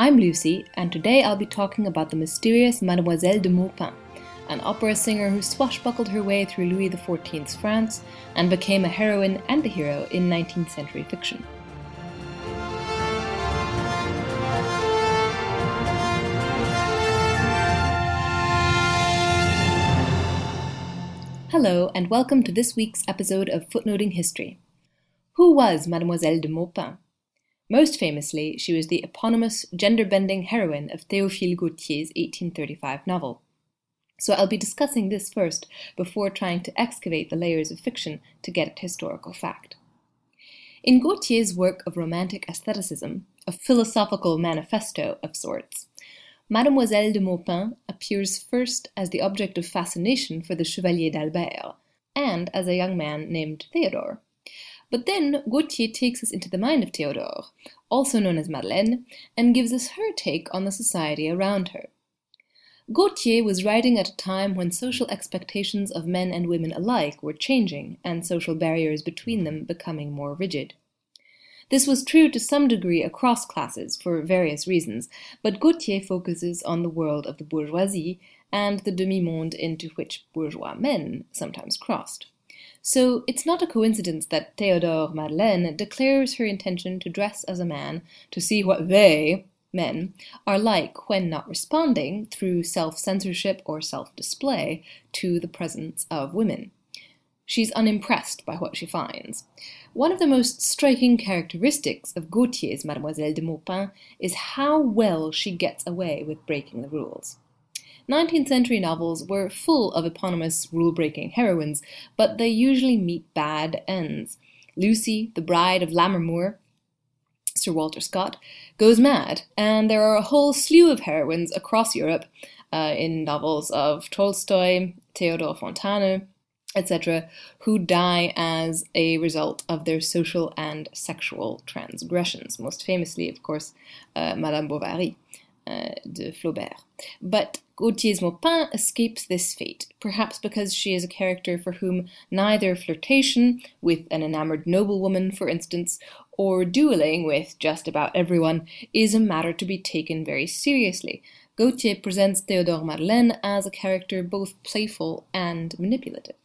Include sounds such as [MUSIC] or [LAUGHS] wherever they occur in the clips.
I'm Lucy, and today I'll be talking about the mysterious Mademoiselle de Maupin, an opera singer who swashbuckled her way through Louis XIV's France and became a heroine and a hero in 19th century fiction. Hello, and welcome to this week's episode of Footnoting History. Who was Mademoiselle de Maupin? Most famously, she was the eponymous gender bending heroine of Théophile Gautier's 1835 novel. So I'll be discussing this first before trying to excavate the layers of fiction to get at historical fact. In Gautier's work of romantic aestheticism, a philosophical manifesto of sorts, Mademoiselle de Maupin appears first as the object of fascination for the Chevalier d'Albert, and as a young man named Theodore. But then Gautier takes us into the mind of Theodore, also known as Madeleine, and gives us her take on the society around her. Gautier was writing at a time when social expectations of men and women alike were changing and social barriers between them becoming more rigid. This was true to some degree across classes for various reasons, but Gautier focuses on the world of the bourgeoisie and the demi-monde into which bourgeois men sometimes crossed. So it's not a coincidence that Théodore Madeleine declares her intention to dress as a man to see what they, men, are like when not responding, through self-censorship or self-display, to the presence of women. She's unimpressed by what she finds. One of the most striking characteristics of Gautier's Mademoiselle de Maupin is how well she gets away with breaking the rules. 19th century novels were full of eponymous rule breaking heroines, but they usually meet bad ends. Lucy, the bride of Lammermoor, Sir Walter Scott, goes mad, and there are a whole slew of heroines across Europe uh, in novels of Tolstoy, Theodor Fontane, etc., who die as a result of their social and sexual transgressions. Most famously, of course, uh, Madame Bovary uh, de Flaubert. But Gautier's Maupin escapes this fate, perhaps because she is a character for whom neither flirtation with an enamored noblewoman, for instance, or dueling with just about everyone is a matter to be taken very seriously. Gautier presents Théodore Madeleine as a character both playful and manipulative.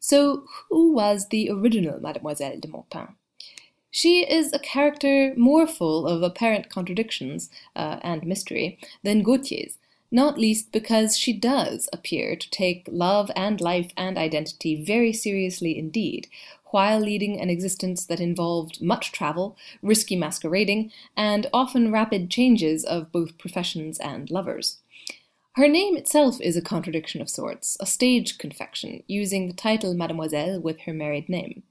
So, who was the original Mademoiselle de Maupin? She is a character more full of apparent contradictions uh, and mystery than Gautier's, not least because she does appear to take love and life and identity very seriously indeed, while leading an existence that involved much travel, risky masquerading, and often rapid changes of both professions and lovers. Her name itself is a contradiction of sorts, a stage confection, using the title Mademoiselle with her married name.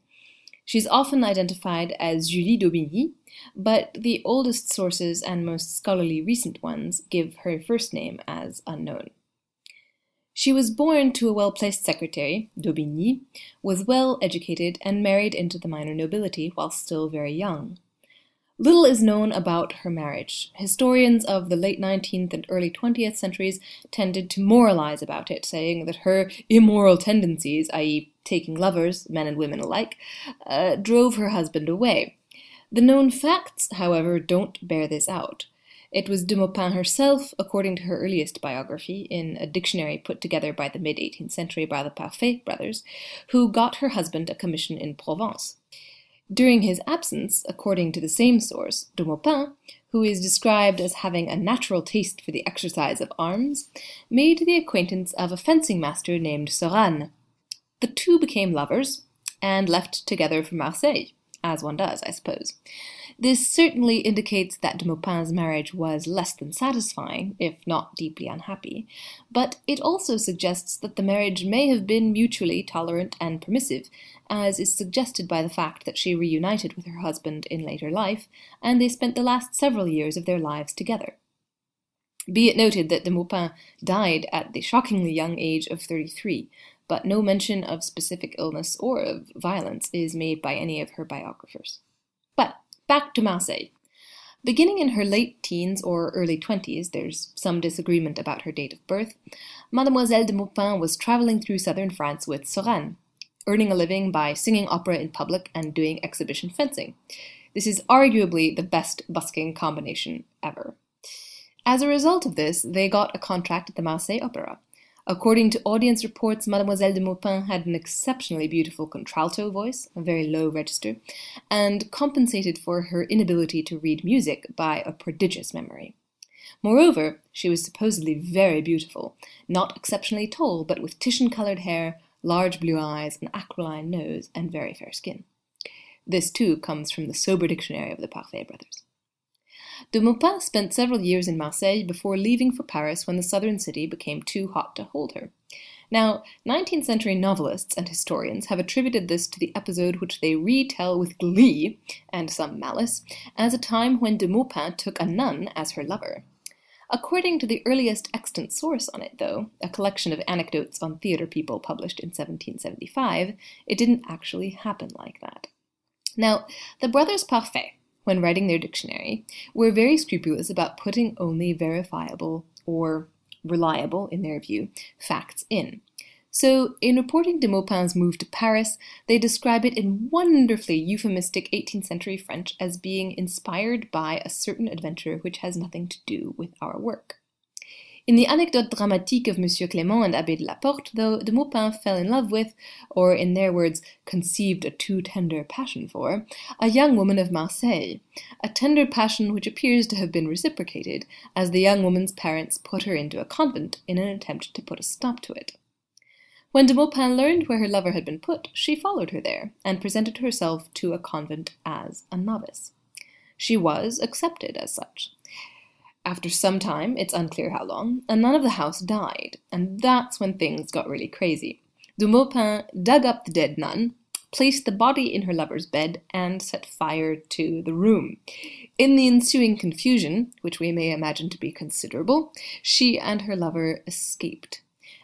She's often identified as Julie d'Aubigny, but the oldest sources and most scholarly recent ones give her first name as unknown. She was born to a well-placed secretary, d'Aubigny, was well educated and married into the minor nobility while still very young. Little is known about her marriage. Historians of the late 19th and early 20th centuries tended to moralize about it, saying that her immoral tendencies, i.e., taking lovers, men and women alike, uh, drove her husband away. The known facts, however, don't bear this out. It was de Maupin herself, according to her earliest biography, in a dictionary put together by the mid 18th century by the Parfait brothers, who got her husband a commission in Provence. During his absence, according to the same source, de Maupin, who is described as having a natural taste for the exercise of arms, made the acquaintance of a fencing master named Soranne. The two became lovers, and left together for Marseille, as one does, I suppose. This certainly indicates that de Maupin's marriage was less than satisfying, if not deeply unhappy, but it also suggests that the marriage may have been mutually tolerant and permissive, as is suggested by the fact that she reunited with her husband in later life, and they spent the last several years of their lives together. Be it noted that de Maupin died at the shockingly young age of 33, but no mention of specific illness or of violence is made by any of her biographers. But Back to Marseille. Beginning in her late teens or early twenties, there's some disagreement about her date of birth, Mademoiselle de Maupin was traveling through southern France with Soranne. earning a living by singing opera in public and doing exhibition fencing. This is arguably the best busking combination ever. As a result of this, they got a contract at the Marseille Opera. According to audience reports, Mademoiselle de Maupin had an exceptionally beautiful contralto voice, a very low register, and compensated for her inability to read music by a prodigious memory. Moreover, she was supposedly very beautiful, not exceptionally tall, but with Titian colored hair, large blue eyes, an aquiline nose, and very fair skin. This too comes from the sober dictionary of the Parfait brothers. De Maupin spent several years in Marseille before leaving for Paris when the southern city became too hot to hold her. Now, 19th century novelists and historians have attributed this to the episode which they retell with glee, and some malice, as a time when de Maupin took a nun as her lover. According to the earliest extant source on it, though, a collection of anecdotes on theatre people published in 1775, it didn't actually happen like that. Now, the brothers Parfait, when writing their dictionary, were very scrupulous about putting only verifiable or reliable, in their view, facts in. So, in reporting de Maupin's move to Paris, they describe it in wonderfully euphemistic 18th century French as being inspired by a certain adventure which has nothing to do with our work. In the anecdote dramatique of Monsieur Clément and Abbé de la Porte, though de Maupin fell in love with, or in their words, conceived a too tender passion for, a young woman of Marseille, a tender passion which appears to have been reciprocated, as the young woman's parents put her into a convent in an attempt to put a stop to it. When de Maupin learned where her lover had been put, she followed her there, and presented herself to a convent as a novice. She was accepted as such, after some time, it's unclear how long, a nun of the house died, and that's when things got really crazy. De Maupin dug up the dead nun, placed the body in her lover's bed, and set fire to the room. In the ensuing confusion, which we may imagine to be considerable, she and her lover escaped.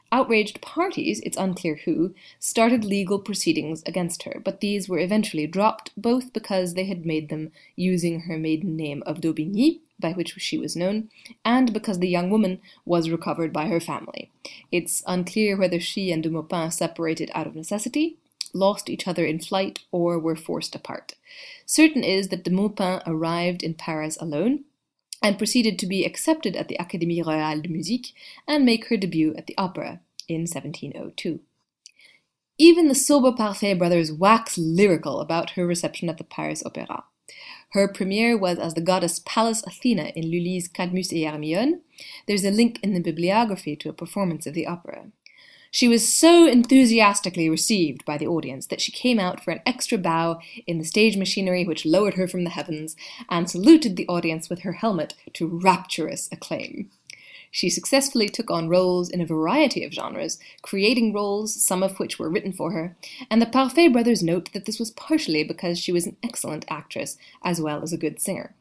Outraged parties, it's unclear who, started legal proceedings against her, but these were eventually dropped, both because they had made them using her maiden name of d'Aubigny, by which she was known, and because the young woman was recovered by her family. It's unclear whether she and de Maupin separated out of necessity, lost each other in flight, or were forced apart. Certain is that de Maupin arrived in Paris alone, and proceeded to be accepted at the Académie Royale de Musique and make her debut at the opera in 1702. Even the sober Parfait brothers wax lyrical about her reception at the Paris Opera. Her premiere was as the goddess Pallas Athena in Lully's Cadmus et Hermione. There's a link in the bibliography to a performance of the opera. She was so enthusiastically received by the audience that she came out for an extra bow in the stage machinery which lowered her from the heavens and saluted the audience with her helmet to rapturous acclaim. She successfully took on roles in a variety of genres, creating roles, some of which were written for her, and the Parfait brothers note that this was partially because she was an excellent actress as well as a good singer.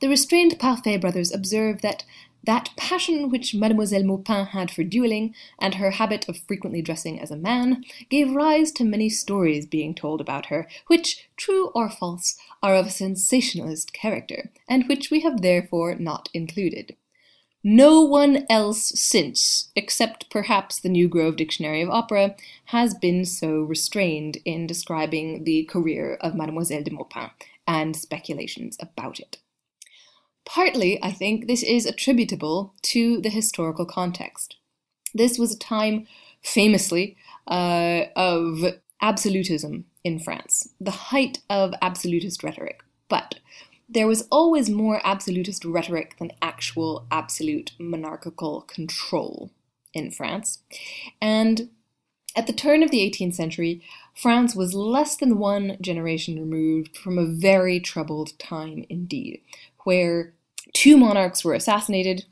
The restrained Parfait brothers observe that that passion which Mademoiselle Maupin had for dueling, and her habit of frequently dressing as a man, gave rise to many stories being told about her, which, true or false, are of a sensationalist character, and which we have therefore not included. No one else since, except perhaps the New Grove Dictionary of Opera, has been so restrained in describing the career of Mademoiselle de Maupin and speculations about it. Partly, I think, this is attributable to the historical context. This was a time, famously, uh, of absolutism in France, the height of absolutist rhetoric. But there was always more absolutist rhetoric than actual absolute monarchical control in France. And at the turn of the 18th century, France was less than one generation removed from a very troubled time indeed, where two monarchs were assassinated.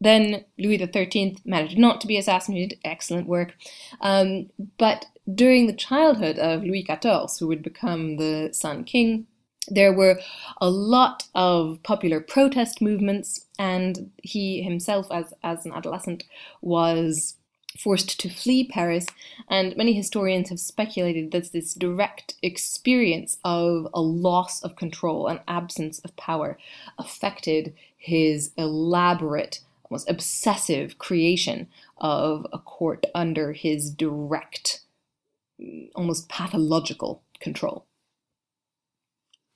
Then Louis XIII managed not to be assassinated, excellent work. Um, but during the childhood of Louis XIV, who would become the Sun King, there were a lot of popular protest movements, and he himself, as, as an adolescent, was forced to flee Paris, and many historians have speculated that this direct experience of a loss of control, an absence of power, affected his elaborate, almost obsessive creation of a court under his direct almost pathological control.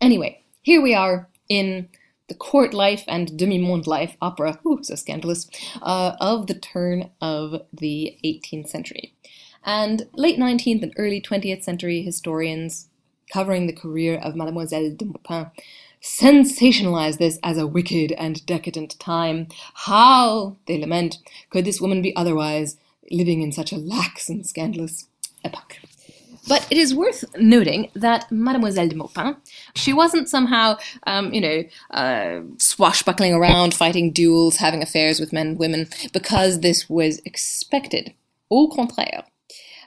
Anyway, here we are in the court life and demi-monde life opera, ooh, so scandalous, uh, of the turn of the 18th century. And late 19th and early 20th century historians covering the career of Mademoiselle de Maupin sensationalize this as a wicked and decadent time. How, they lament, could this woman be otherwise, living in such a lax and scandalous epoch? But it is worth noting that Mademoiselle de Maupin, she wasn't somehow, um, you know, uh, swashbuckling around, fighting duels, having affairs with men and women, because this was expected. Au contraire.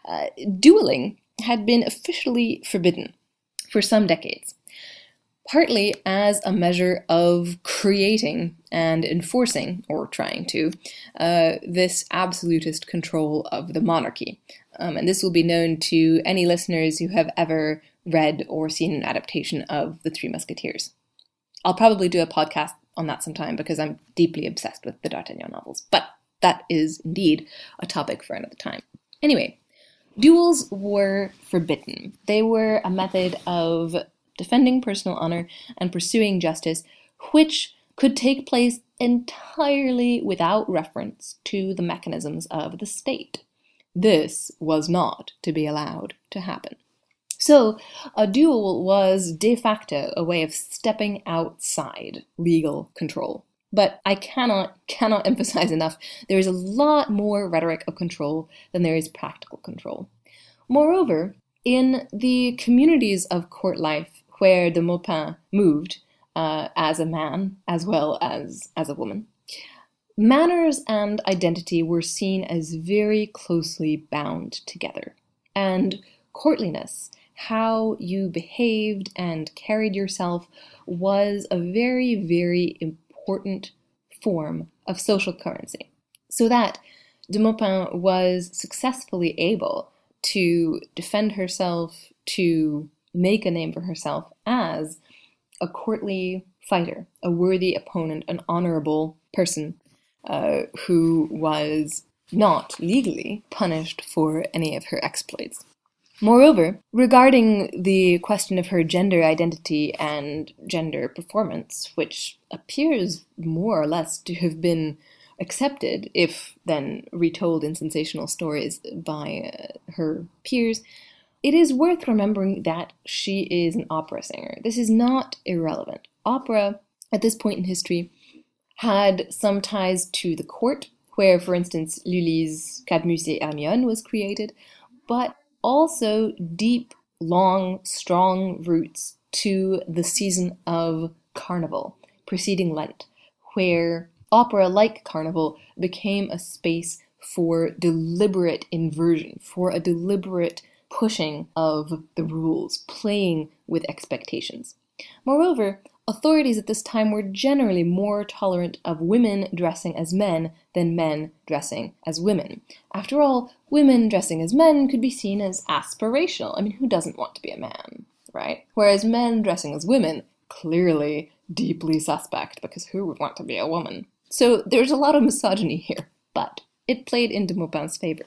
Uh, dueling had been officially forbidden for some decades, partly as a measure of creating and enforcing, or trying to, uh, this absolutist control of the monarchy. Um, and this will be known to any listeners who have ever read or seen an adaptation of The Three Musketeers. I'll probably do a podcast on that sometime because I'm deeply obsessed with the D'Artagnan novels, but that is indeed a topic for another time. Anyway, duels were forbidden. They were a method of defending personal honor and pursuing justice, which could take place entirely without reference to the mechanisms of the state. This was not to be allowed to happen. So, a duel was de facto a way of stepping outside legal control. But I cannot, cannot [LAUGHS] emphasize enough, there is a lot more rhetoric of control than there is practical control. Moreover, in the communities of court life where de Maupin moved, uh, as a man as well as as a woman, Manners and identity were seen as very closely bound together, and courtliness, how you behaved and carried yourself, was a very, very important form of social currency. So that de Maupin was successfully able to defend herself, to make a name for herself as a courtly fighter, a worthy opponent, an honorable person uh, who was not legally punished for any of her exploits. Moreover, regarding the question of her gender identity and gender performance, which appears more or less to have been accepted, if then retold in sensational stories by uh, her peers, it is worth remembering that she is an opera singer. This is not irrelevant. Opera, at this point in history, had some ties to the court, where, for instance, Lully's Cadmus et Hermione was created, but also deep, long, strong roots to the season of Carnival, preceding Lent, where opera, like Carnival, became a space for deliberate inversion, for a deliberate pushing of the rules, playing with expectations. Moreover, authorities at this time were generally more tolerant of women dressing as men than men dressing as women. After all, women dressing as men could be seen as aspirational. I mean, who doesn't want to be a man, right? Whereas men dressing as women, clearly deeply suspect, because who would want to be a woman? So there's a lot of misogyny here, but it played into Maupin's favor.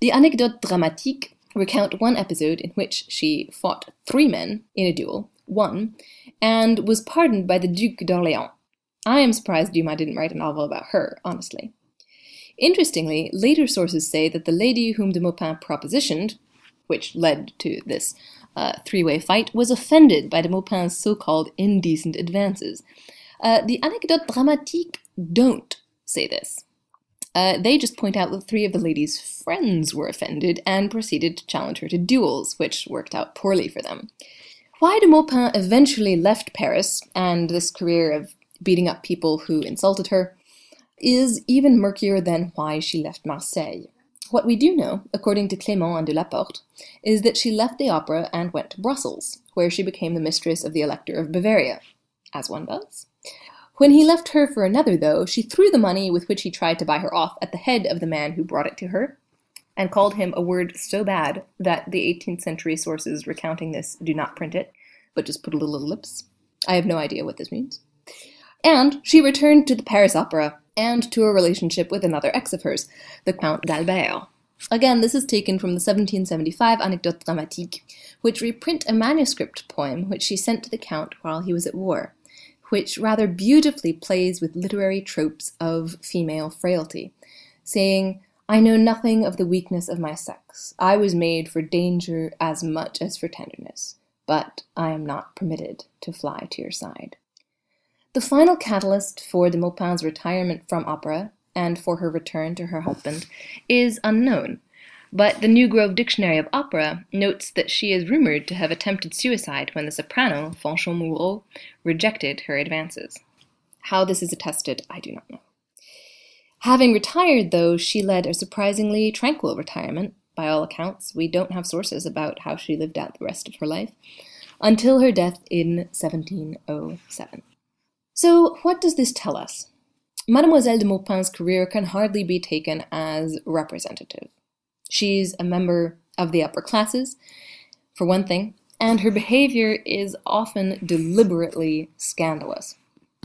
The Anecdote Dramatique recount one episode in which she fought three men in a duel, won, and was pardoned by the Duc d'Orléans. I am surprised Dumas didn't write a novel about her, honestly. Interestingly, later sources say that the lady whom de Maupin propositioned, which led to this uh, three way fight, was offended by de Maupin's so called indecent advances. Uh, the Anecdote Dramatique don't say this. Uh, they just point out that three of the lady's friends were offended and proceeded to challenge her to duels, which worked out poorly for them. Why de Maupin eventually left Paris and this career of beating up people who insulted her is even murkier than why she left Marseille. What we do know, according to Clément and de Laporte, is that she left the opera and went to Brussels, where she became the mistress of the Elector of Bavaria, as one does. When he left her for another, though, she threw the money with which he tried to buy her off at the head of the man who brought it to her, and called him a word so bad that the 18th century sources recounting this do not print it, but just put a little ellipse. I have no idea what this means. And she returned to the Paris Opera and to a relationship with another ex of hers, the Count d'Albert. Again, this is taken from the 1775 Anecdotes Dramatiques, which reprint a manuscript poem which she sent to the Count while he was at war, which rather beautifully plays with literary tropes of female frailty, saying, I know nothing of the weakness of my sex. I was made for danger as much as for tenderness, but I am not permitted to fly to your side. The final catalyst for de Maupin's retirement from opera and for her return to her husband is unknown, but the New Grove Dictionary of Opera notes that she is rumored to have attempted suicide when the soprano, Fanchon Moreau, rejected her advances. How this is attested, I do not know. Having retired, though, she led a surprisingly tranquil retirement. By all accounts, we don't have sources about how she lived out the rest of her life, until her death in 1707. So, what does this tell us? Mademoiselle de Maupin's career can hardly be taken as representative. She's a member of the upper classes, for one thing, and her behavior is often deliberately scandalous,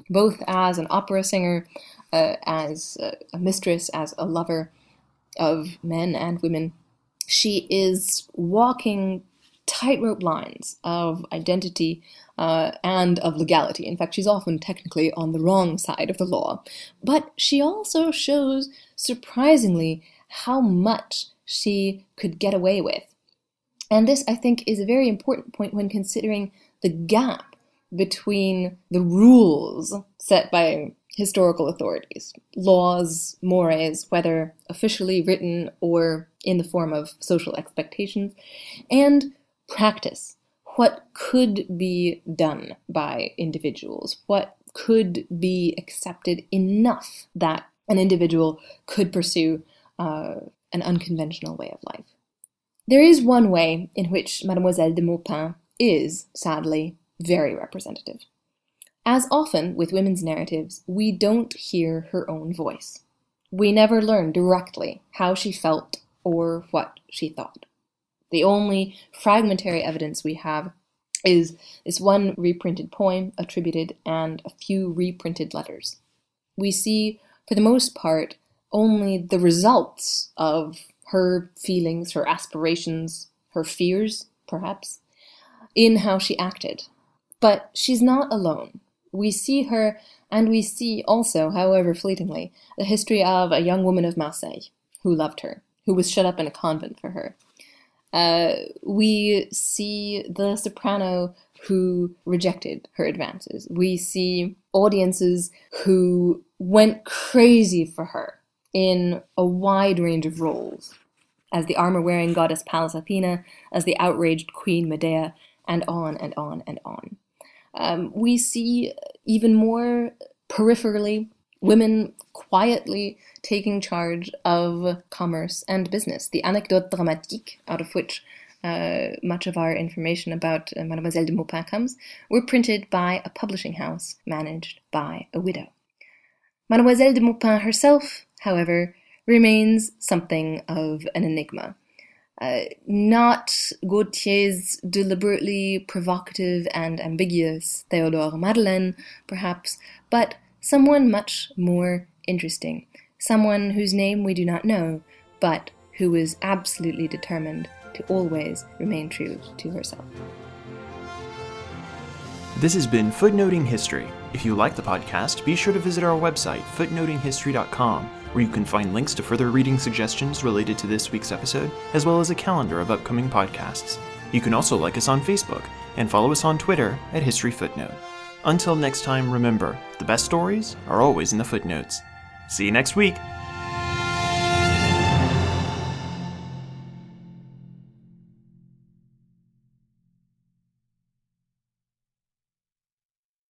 both as an opera singer uh, as a mistress, as a lover of men and women. She is walking tightrope lines of identity uh, and of legality. In fact, she's often technically on the wrong side of the law. But she also shows, surprisingly, how much she could get away with. And this, I think, is a very important point when considering the gap between the rules set by historical authorities, laws, mores, whether officially written or in the form of social expectations, and practice. What could be done by individuals? What could be accepted enough that an individual could pursue uh, an unconventional way of life? There is one way in which Mademoiselle de Maupin is, sadly, very representative. As often with women's narratives, we don't hear her own voice. We never learn directly how she felt or what she thought. The only fragmentary evidence we have is this one reprinted poem attributed and a few reprinted letters. We see, for the most part, only the results of her feelings, her aspirations, her fears, perhaps, in how she acted. But she's not alone we see her, and we see also, however fleetingly, the history of a young woman of Marseille who loved her, who was shut up in a convent for her. Uh, we see the soprano who rejected her advances. We see audiences who went crazy for her in a wide range of roles as the armor wearing goddess Pallas Athena, as the outraged queen Medea, and on and on and on. Um, we see even more peripherally women quietly taking charge of commerce and business. The Anecdotes dramatique, out of which uh, much of our information about uh, Mademoiselle de Maupin comes, were printed by a publishing house managed by a widow. Mademoiselle de Maupin herself, however, remains something of an enigma. Uh, not Gautier's deliberately provocative and ambiguous Theodore Madeleine, perhaps, but someone much more interesting, someone whose name we do not know, but who is absolutely determined to always remain true to herself. This has been Footnoting History. If you like the podcast, be sure to visit our website, footnotinghistory.com where you can find links to further reading suggestions related to this week's episode, as well as a calendar of upcoming podcasts. You can also like us on Facebook and follow us on Twitter at History Footnote. Until next time, remember the best stories are always in the footnotes. See you next week!